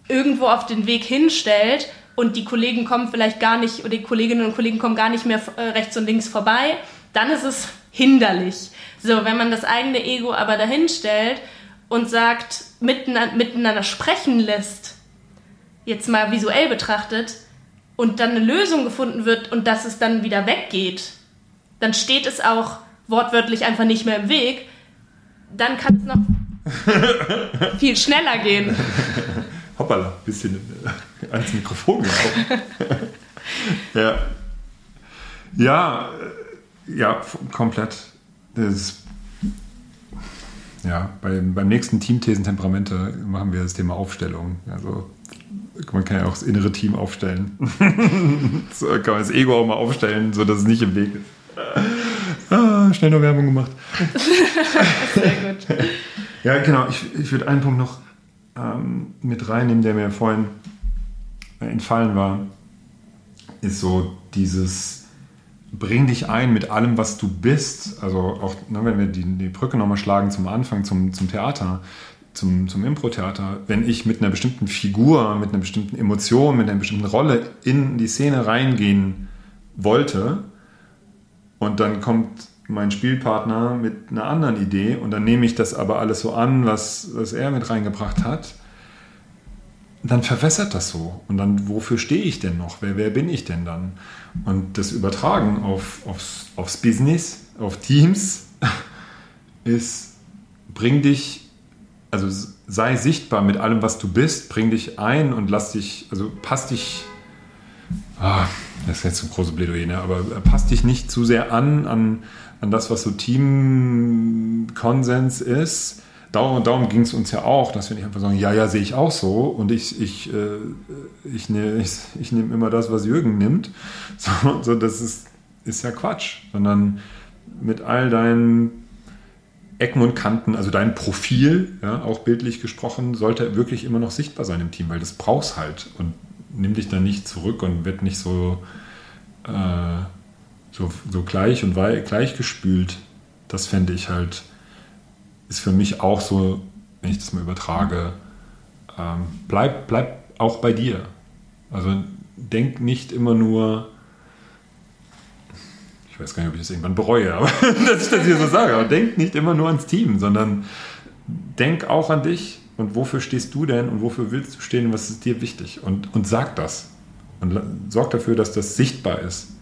irgendwo auf den Weg hinstellt und die Kollegen kommen vielleicht gar nicht, oder die Kolleginnen und Kollegen kommen gar nicht mehr äh, rechts und links vorbei, dann ist es hinderlich. So, wenn man das eigene Ego aber dahin stellt und sagt, miteinander, miteinander sprechen lässt, jetzt mal visuell betrachtet, und dann eine Lösung gefunden wird und dass es dann wieder weggeht, dann steht es auch wortwörtlich einfach nicht mehr im Weg, dann kann es noch viel schneller gehen. Hoppala, ein bisschen ans Mikrofon gekommen. ja. Ja, äh, ja, komplett. Das ja, beim, beim nächsten Teamthesen Temperamente machen wir das Thema Aufstellung. Also man kann ja auch das innere Team aufstellen. so kann man das Ego auch mal aufstellen, sodass es nicht im Weg ist. Ah, schnell noch Werbung gemacht. Sehr gut. Ja, genau. Ich, ich würde einen Punkt noch ähm, mit reinnehmen, der mir vorhin entfallen war, ist so dieses bring dich ein mit allem, was du bist. Also auch, ne, wenn wir die, die Brücke nochmal schlagen zum Anfang, zum, zum Theater, zum, zum Impro-Theater, wenn ich mit einer bestimmten Figur, mit einer bestimmten Emotion, mit einer bestimmten Rolle in die Szene reingehen wollte und dann kommt mein Spielpartner mit einer anderen Idee und dann nehme ich das aber alles so an, was, was er mit reingebracht hat, dann verwässert das so. Und dann, wofür stehe ich denn noch? Wer, wer bin ich denn dann? Und das Übertragen auf, aufs, aufs Business, auf Teams, ist, bring dich, also sei sichtbar mit allem, was du bist, bring dich ein und lass dich, also pass dich, ah, das ist jetzt ein großes Plädoyer, ne? aber pass dich nicht zu sehr an, an, an das, was so Teamkonsens ist, darum, darum ging es uns ja auch, dass wir nicht einfach sagen, ja, ja, sehe ich auch so und ich, ich, äh, ich, ne, ich, ich nehme immer das, was Jürgen nimmt. So, so, das ist, ist ja Quatsch, sondern mit all deinen Ecken und Kanten, also dein Profil, ja, auch bildlich gesprochen, sollte wirklich immer noch sichtbar sein im Team, weil das brauchst halt und nimm dich dann nicht zurück und wird nicht so, äh, so, so gleich und gleichgespült. Das fände ich halt ist für mich auch so, wenn ich das mal übertrage, ähm, bleib, bleib auch bei dir. Also denk nicht immer nur, ich weiß gar nicht, ob ich das irgendwann bereue, aber dass ich das hier so sage, aber denk nicht immer nur ans Team, sondern denk auch an dich und wofür stehst du denn und wofür willst du stehen und was ist dir wichtig und, und sag das und sorg dafür, dass das sichtbar ist.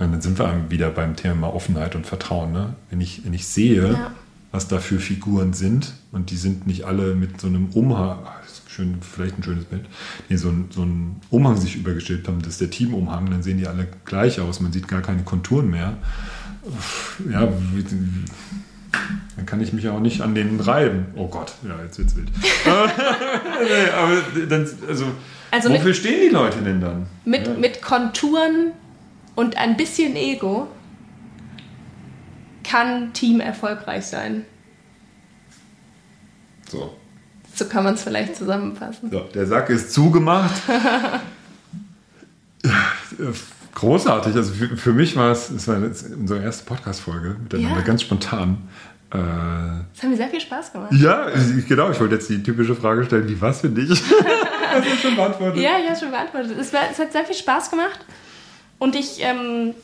Und dann sind wir wieder beim Thema Offenheit und Vertrauen. Ne? Wenn, ich, wenn ich sehe, ja was da für Figuren sind. Und die sind nicht alle mit so einem Umhang, schön, vielleicht ein schönes Bild, nee, so, ein, so ein Umhang sich übergestellt haben, das ist der Teamumhang, dann sehen die alle gleich aus, man sieht gar keine Konturen mehr. Ja, dann kann ich mich auch nicht an denen reiben. Oh Gott, ja, jetzt wird's wild. aber dann, also, also wofür mit, stehen die Leute denn dann? Mit, ja. mit Konturen und ein bisschen Ego kann Team erfolgreich sein. So. So kann man es vielleicht zusammenfassen. So, der Sack ist zugemacht. Großartig. Also für, für, mich war es, es war unsere erste Podcast-Folge miteinander, ja. ganz spontan. Äh, das hat mir sehr viel Spaß gemacht. Ja, genau. Ich wollte jetzt die typische Frage stellen, wie was für dich? Hast du schon beantwortet? Ja, ich habe schon beantwortet. Es, war, es, hat sehr viel Spaß gemacht. Und ich ähm,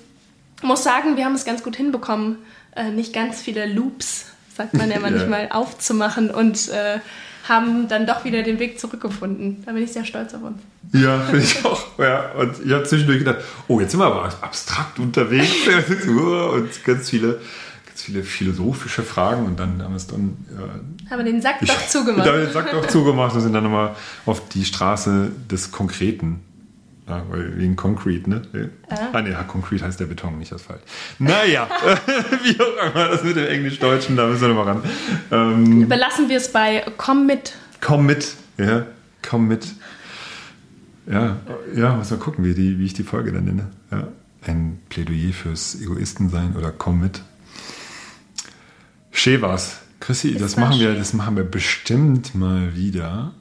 muss sagen, wir haben es ganz gut hinbekommen, äh, nicht ganz viele Loops, sagt man ja manchmal, aufzumachen und äh, haben dann doch wieder den Weg zurückgefunden. Da bin ich sehr stolz auf uns. Ja, finde ich auch. Ja, und ich habe zwischendurch gedacht, oh, jetzt sind wir aber abstrakt unterwegs und ganz viele, ganz viele philosophische Fragen und dann haben wir es dann. Ja, haben wir den Sack ich, doch zugemacht. Haben wir den Sack doch zugemacht und sind dann nochmal auf die Straße des Konkreten Ah, weil wegen Concrete, ne? Ah, ne, Concrete heißt der Beton, nicht Asphalt. Naja, wie auch immer, das mit dem Englisch-Deutschen, da müssen wir nochmal ran. Ähm, Belassen wir es bei Komm mit. komm mit, ja, komm mit. Ja, ja, muss mal gucken, wie, die, wie ich die Folge dann nenne. Ja. Ein Plädoyer fürs Egoistensein oder komm mit. Schön war's. Chrissy, das machen, wir, das machen wir bestimmt mal wieder.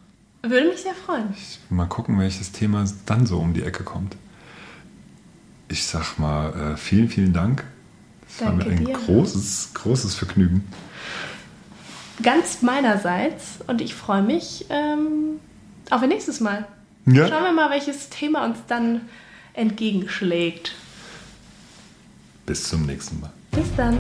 Würde mich sehr freuen. Mal gucken, welches Thema dann so um die Ecke kommt. Ich sag mal, äh, vielen, vielen Dank. Das war mir Danke ein dir. großes, großes Vergnügen. Ganz meinerseits und ich freue mich ähm, auf ein nächstes Mal. Ja. Schauen wir mal, welches Thema uns dann entgegenschlägt. Bis zum nächsten Mal. Bis dann.